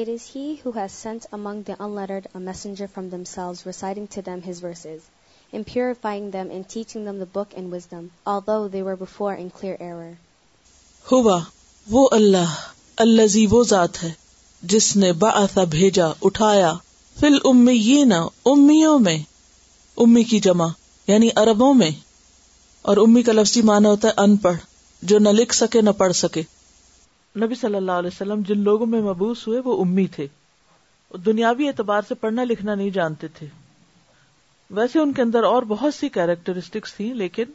Speaker 2: It is he who has sent among the unlettered a messenger from themselves, reciting to them his verses, and purifying them and teaching them the book and wisdom, although they were before
Speaker 1: in clear error. ہوا وہ اللہ اللذی وہ ذات ہے جس نے بعث بھیجا اٹھایا فی الامیین امیوں میں امی کی جمع یعنی عربوں میں اور امی کا لفظی معنی ہوتا ہے ان پڑھ جو نہ لکھ سکے نہ پڑھ سکے نبی صلی اللہ علیہ وسلم جن لوگوں میں مبوس ہوئے وہ امی تھے دنیاوی اعتبار سے پڑھنا لکھنا نہیں جانتے تھے ویسے ان کے اندر اور بہت سی کیریکٹرسٹکس تھیں لیکن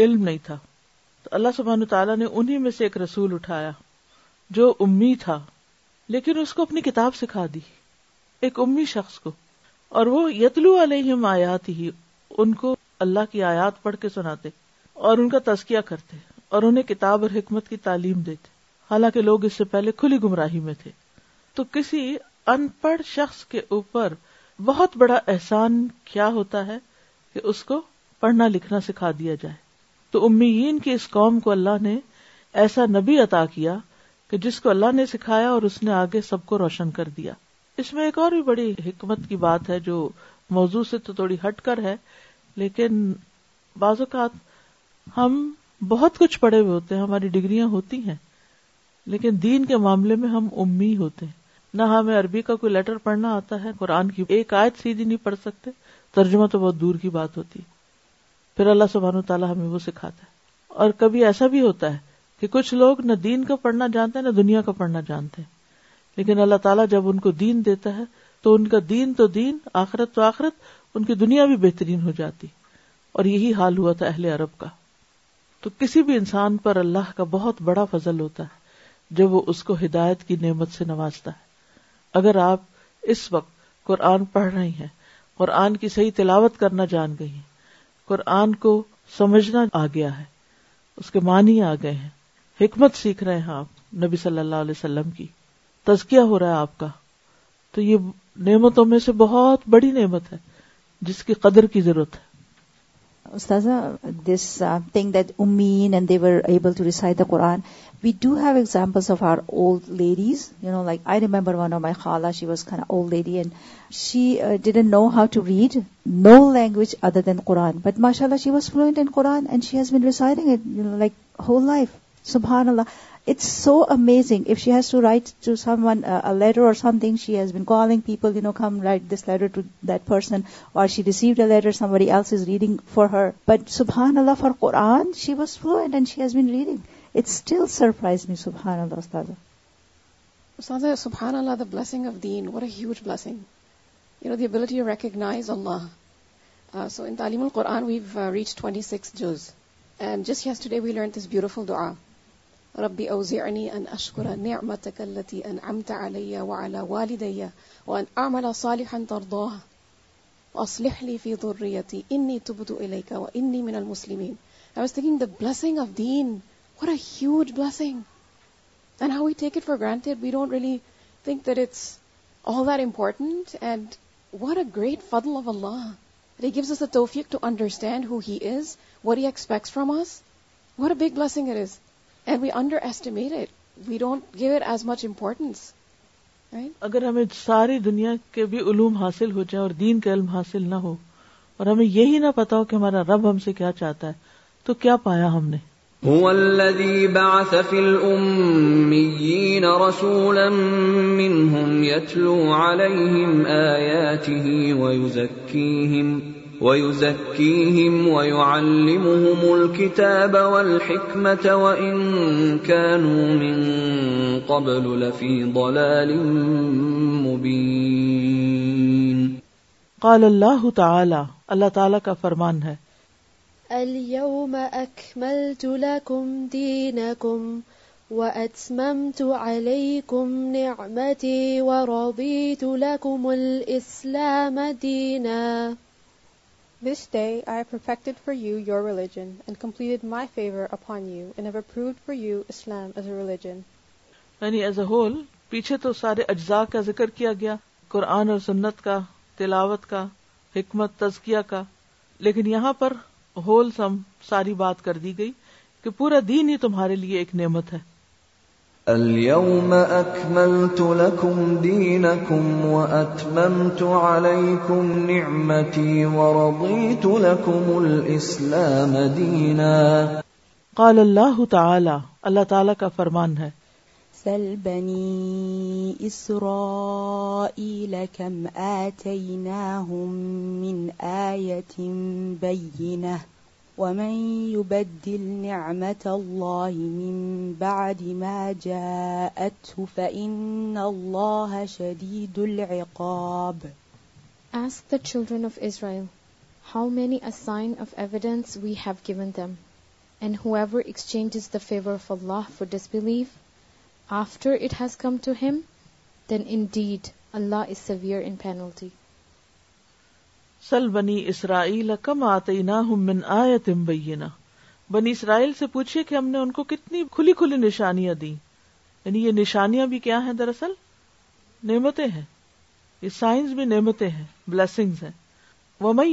Speaker 1: علم نہیں تھا تو اللہ سبحانہ تعالیٰ نے انہی میں سے ایک رسول اٹھایا جو امی تھا لیکن اس کو اپنی کتاب سکھا دی ایک امی شخص کو اور وہ یتلو علیہم آیات ہی ان کو اللہ کی آیات پڑھ کے سناتے اور ان کا تزکیہ کرتے اور انہیں کتاب اور حکمت کی تعلیم دیتے حالانکہ لوگ اس سے پہلے کھلی گمراہی میں تھے تو کسی ان پڑھ شخص کے اوپر بہت بڑا احسان کیا ہوتا ہے کہ اس کو پڑھنا لکھنا سکھا دیا جائے تو امیین کی اس قوم کو اللہ نے ایسا نبی عطا کیا کہ جس کو اللہ نے سکھایا اور اس نے آگے سب کو روشن کر دیا اس میں ایک اور بھی بڑی حکمت کی بات ہے جو موضوع سے تو تھوڑی ہٹ کر ہے لیکن بعض اوقات ہم بہت کچھ پڑھے ہوئے ہوتے ہیں ہماری ڈگریاں ہوتی ہیں لیکن دین کے معاملے میں ہم امی ہوتے ہیں نہ ہمیں عربی کا کوئی لیٹر پڑھنا آتا ہے قرآن کی ایک آیت سیدھی نہیں پڑھ سکتے ترجمہ تو بہت دور کی بات ہوتی پھر اللہ سبحانہ و تعالیٰ ہمیں وہ سکھاتا ہے اور کبھی ایسا بھی ہوتا ہے کہ کچھ لوگ نہ دین کا پڑھنا جانتے ہیں نہ دنیا کا پڑھنا جانتے ہیں لیکن اللہ تعالیٰ جب ان کو دین دیتا ہے تو ان کا دین تو دین آخرت تو آخرت ان کی دنیا بھی بہترین ہو جاتی اور یہی حال ہوا تھا اہل عرب کا تو کسی بھی انسان پر اللہ کا بہت بڑا فضل ہوتا ہے جب وہ اس کو ہدایت کی نعمت سے نوازتا ہے اگر آپ اس وقت قرآن پڑھ رہی ہیں قرآن کی صحیح تلاوت کرنا جان گئی ہیں قرآن کو سمجھنا آ گیا ہے اس کے معنی آ گئے ہیں حکمت سیکھ رہے ہیں آپ نبی صلی اللہ علیہ وسلم کی تزکیہ ہو رہا ہے آپ کا تو یہ نعمتوں میں سے بہت بڑی نعمت ہے جس کی قدر کی ضرورت ہے تھنگ دیٹ امیڈ and they were able Quran we do have examples of our old ladies I remember one of my خالا she was dead she died and know how to read no language other than Quran but ماشاء اللہ she was fluent in Quran and
Speaker 3: she has been reciting like whole life so amazing has to dua ربي أوزعني أن أشكر نعمتك التي أنعمت علي وعلى والدي وأن أعمل صالحا ترضاه وأصلح لي في ذريتي إني تبت إليك وإني من المسلمين I was thinking the blessing of deen what a huge blessing and how we take it for granted we don't really think that it's all that important and what a great fadl of Allah that He gives us the tawfiq to understand who He is what He expects from us what a big blessing it is and we underestimate it we don't
Speaker 1: give it as much importance اگر ہمیں ساری دنیا کے بھی علوم حاصل ہو جائیں اور دین کا علم حاصل نہ ہو اور ہمیں یہی نہ پتا ہو کہ ہمارا رب ہم سے کیا چاہتا ہے تو کیا پایا ہم نے هو الذي بعث في الأميين رسولا منهم يتلو عليهم آياته ويزكيهم قَبْلُ لَفِي ضَلَالٍ مُبِينٍ قال اللہ تعالی اللہ تعالی کا فرمان ہے اليوم تو علی کم وأتممت عليكم نعمتي ورضيت لكم الإسلام ديناً This day I have perfected for you your religion and completed my favor upon you and have approved for you Islam as a religion. یعنی as a whole پیچھے تو سارے اجزاء کا ذکر کیا گیا قرآن اور سنت کا تلاوت کا حکمت تزکیہ کا لیکن یہاں پر ہول سم ساری بات کر دی گئی کہ پورا دین ہی تمہارے لیے ایک نعمت ہے اليوم اکملت لكم دینکم واتممت علیکم نعمتی ورضیت لكم الاسلام دینا قال اللہ تعالی اللہ تعالی کا فرمان ہے سل بنی اسرائیل کم آتیناہم من آیت بینہ
Speaker 2: ومن يبدل نعمة الله من بعد ما جاءته فإن الله شديد العقاب Ask the children of Israel how many a sign of evidence we have given them and whoever exchanges the favor of Allah for disbelief after it has come to him then indeed Allah is severe in penalty
Speaker 1: سل بنی اسرائیل کم آتے بینا بنی اسرائیل سے پوچھے کہ ہم نے ان کو کتنی کھلی کھلی نشانیاں دی یعنی یہ نشانیاں بھی کیا ہیں دراصل نعمتیں ہیں یہ سائنس بھی نعمتیں ہیں بلسنگ ہے وہ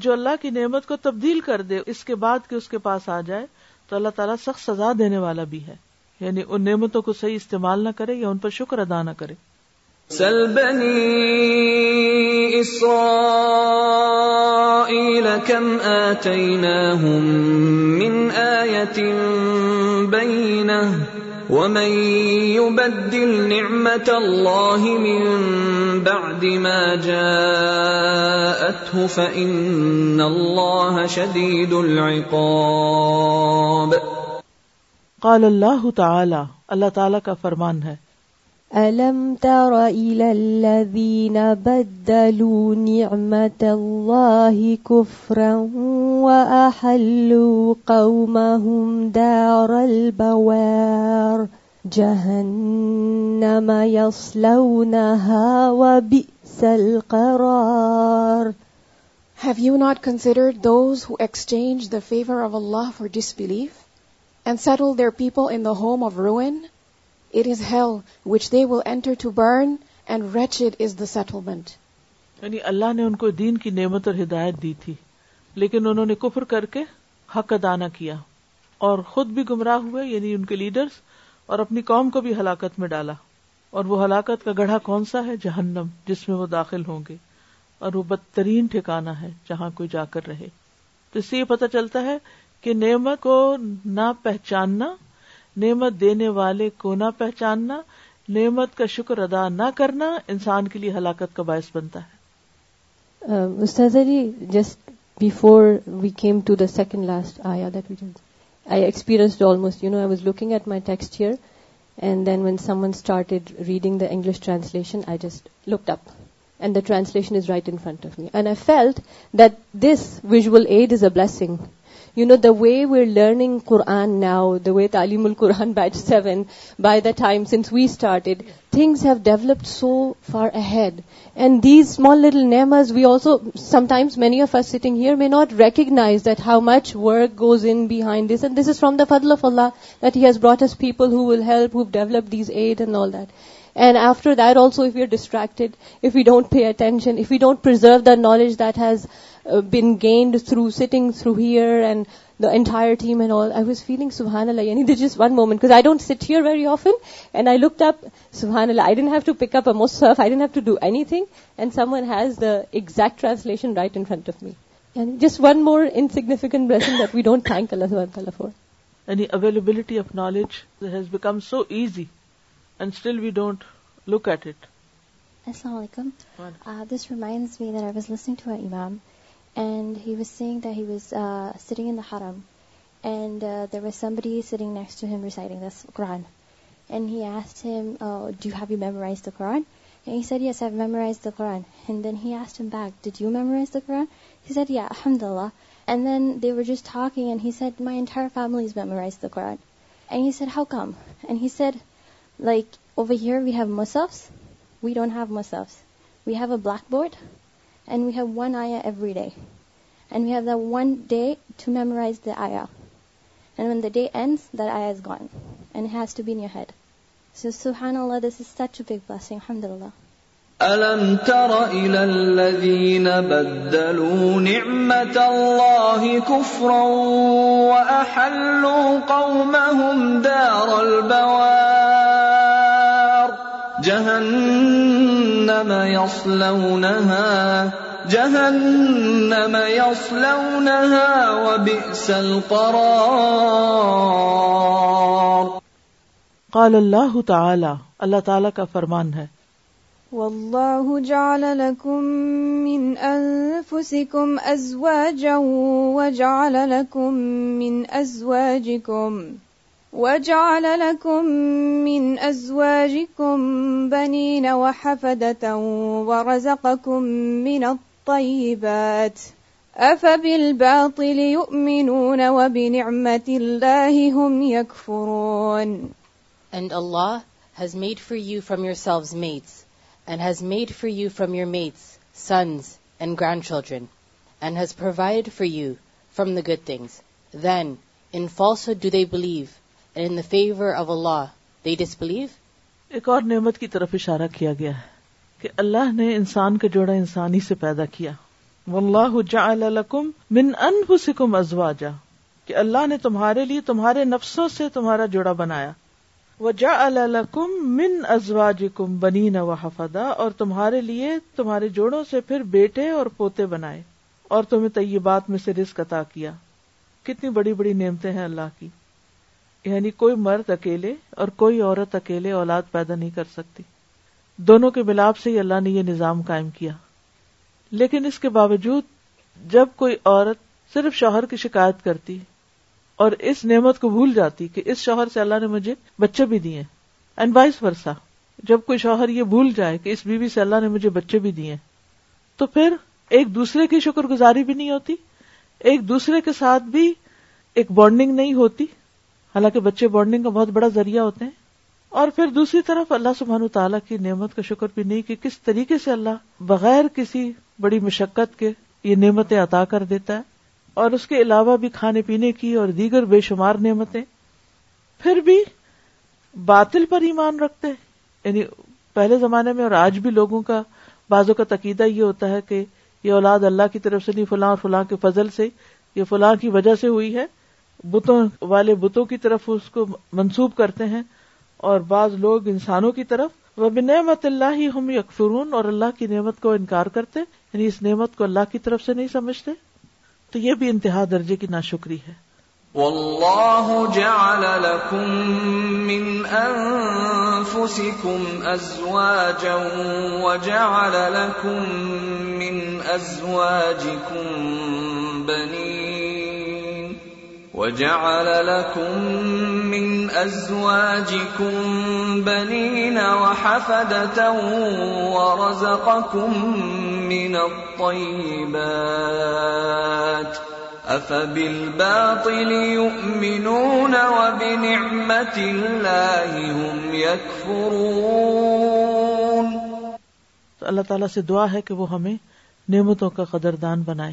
Speaker 1: جو اللہ کی نعمت کو تبدیل کر دے اس کے بعد کہ اس کے پاس آ جائے تو اللہ تعالیٰ سخت سزا دینے والا بھی ہے یعنی ان نعمتوں کو صحیح استعمال نہ کرے یا ان پر شکر ادا نہ کرے سلبنی اسرائیل کم آتیناہم من آیت بینہ ومن يبدل نعمت اللہ من بعد ما جاءته فإن اللہ شدید العقاب قال اللہ تعالی اللہ تعالی کا فرمان ہے ألم تر إلى الذين بدلوا نعمة الله كفرا وأحلوا
Speaker 2: قومهم دار البوار جهنم يصلونها وبئس القرار Have you not considered those who exchange the favor of Allah for disbelief and settle their people in the home of ruin?
Speaker 1: اللہ نے ان کو دین کی نعمت اور ہدایت دی تھی لیکن انہوں نے کفر کر کے حق ادا نہ کیا اور خود بھی گمراہ ہوئے یعنی ان کے لیڈرز اور اپنی قوم کو بھی ہلاکت میں ڈالا اور وہ ہلاکت کا گڑھا کون سا ہے جہنم جس میں وہ داخل ہوں گے اور وہ بدترین ٹھکانا ہے جہاں کوئی جا کر رہے تو اس سے یہ پتا چلتا ہے کہ نعمت کو نہ پہچاننا نعمت دینے والے کو نہ پہچاننا نعمت کا شکر ادا نہ کرنا انسان کے لیے ہلاکت کا باعث بنتا ہے استاذ just before we came to the second last آیا that I I experience almost you know I was looking at my text here and then when someone started reading the English translation I just looked up and the translation is right in front of me and I felt that this visual aid is a blessing you know the way we learning Quran now the وے تعلیم القرآن batch seven by the time since we started things have developed so far ahead and these small little names we also sometimes many of are sitting here may not
Speaker 6: recognise that how much work goes in behind this and this is from the فدل of Allah that has brought us people who will help who develop these aid and all that and after that also if you are distracted if you don't pay attention if you don't preserve the knowledge that has been gained through here and entire team feeling sit here very and I thing and one has exact translation right of just one more
Speaker 7: امام and hang setting have we memorise heat میمورائزورائز یا الحمد اللہ and then they were just ہاک heat mind families memorise and he set who come and he set like over here we have miss we don't have مسفز we have a black board and we have one ayah every day. And we have that one day to memorize the ayah. And when the day ends, that ayah is gone. And it has to be in your head. So subhanAllah, this is such a big blessing. Alhamdulillah. ألم تر إلى الذين بدلوا نعمة الله كفرا وأحلوا قومهم دار البوار
Speaker 1: جهنم جہنم يصلونها جہنم يصلونها وبئس القرار قال اللہ تعالی اللہ تعالی کا فرمان ہے والله جعل لكم من انفسكم ازواجا وجعل لكم من ازواجكم وجعل لكم من أزواجكم بنين وحفدة ورزقكم من الطيبات أفبالباطل يؤمنون وبنعمة الله هم يكفرون And Allah has made for you from yourselves mates and has made for you from your mates sons and grandchildren and has provided for you from the good things. Then in falsehood do they believe favour of Allah they is please ایک اور نعمت کی طرف اشارہ کیا گیا ہے کہ اللہ نے انسان کا جوڑا انسانی سے پیدا کیا واللہ اللہ جا من ان سکم ازوا جا کہ اللہ نے تمہارے لیے تمہارے نفسوں سے تمہارا جوڑا بنایا وہ جا من ازوا بنین بنی اور تمہارے لیے تمہارے جوڑوں سے پھر بیٹے اور پوتے بنائے اور تمہیں طیبات میں سے رسک عطا کیا کتنی بڑی بڑی نعمتیں ہیں اللہ کی یعنی کوئی مرد اکیلے اور کوئی عورت اکیلے اولاد پیدا نہیں کر سکتی دونوں کے ملاپ سے ہی اللہ نے یہ نظام قائم کیا لیکن اس کے باوجود جب کوئی عورت صرف شوہر کی شکایت کرتی اور اس نعمت کو بھول جاتی کہ اس شوہر سے اللہ نے مجھے بچے بھی دیے اینڈ وائس ورسا جب کوئی شوہر یہ بھول جائے کہ اس بیوی سے اللہ نے مجھے بچے بھی دیے تو پھر ایک دوسرے کی شکر گزاری بھی نہیں ہوتی ایک دوسرے کے ساتھ بھی ایک بانڈنگ نہیں ہوتی حالانکہ بچے بانڈنگ کا بہت بڑا ذریعہ ہوتے ہیں اور پھر دوسری طرف اللہ سبحان تعالیٰ کی نعمت کا شکر بھی نہیں کہ کس طریقے سے اللہ بغیر کسی بڑی مشقت کے یہ نعمتیں عطا کر دیتا ہے اور اس کے علاوہ بھی کھانے پینے کی اور دیگر بے شمار نعمتیں پھر بھی باطل پر ایمان رکھتے ہیں یعنی پہلے زمانے میں اور آج بھی لوگوں کا بازو کا تقیدہ یہ ہوتا ہے کہ یہ اولاد اللہ کی طرف سے نہیں فلاں اور فلاں کے فضل سے یہ فلاں کی وجہ سے ہوئی ہے بتوں والے بتوں کی طرف اس کو منسوب کرتے ہیں اور بعض لوگ انسانوں کی طرف وہ نعمت اللہ ہی ہم یکفرون اور اللہ کی نعمت کو انکار کرتے یعنی اس نعمت کو اللہ کی طرف سے نہیں سمجھتے تو یہ بھی انتہا درجے کی ناشکری ہے جعل من من وجعل بَنِينَ وَحَفَدَةً وَرَزَقَكُم مِّنَ الطَّيِّبَاتِ أَفَبِالْبَاطِلِ يُؤْمِنُونَ وَبِنِعْمَةِ اللَّهِ هُمْ يَكْفُرُونَ تو اللہ تعالیٰ سے دعا ہے کہ وہ ہمیں نعمتوں کا قدردان بنائے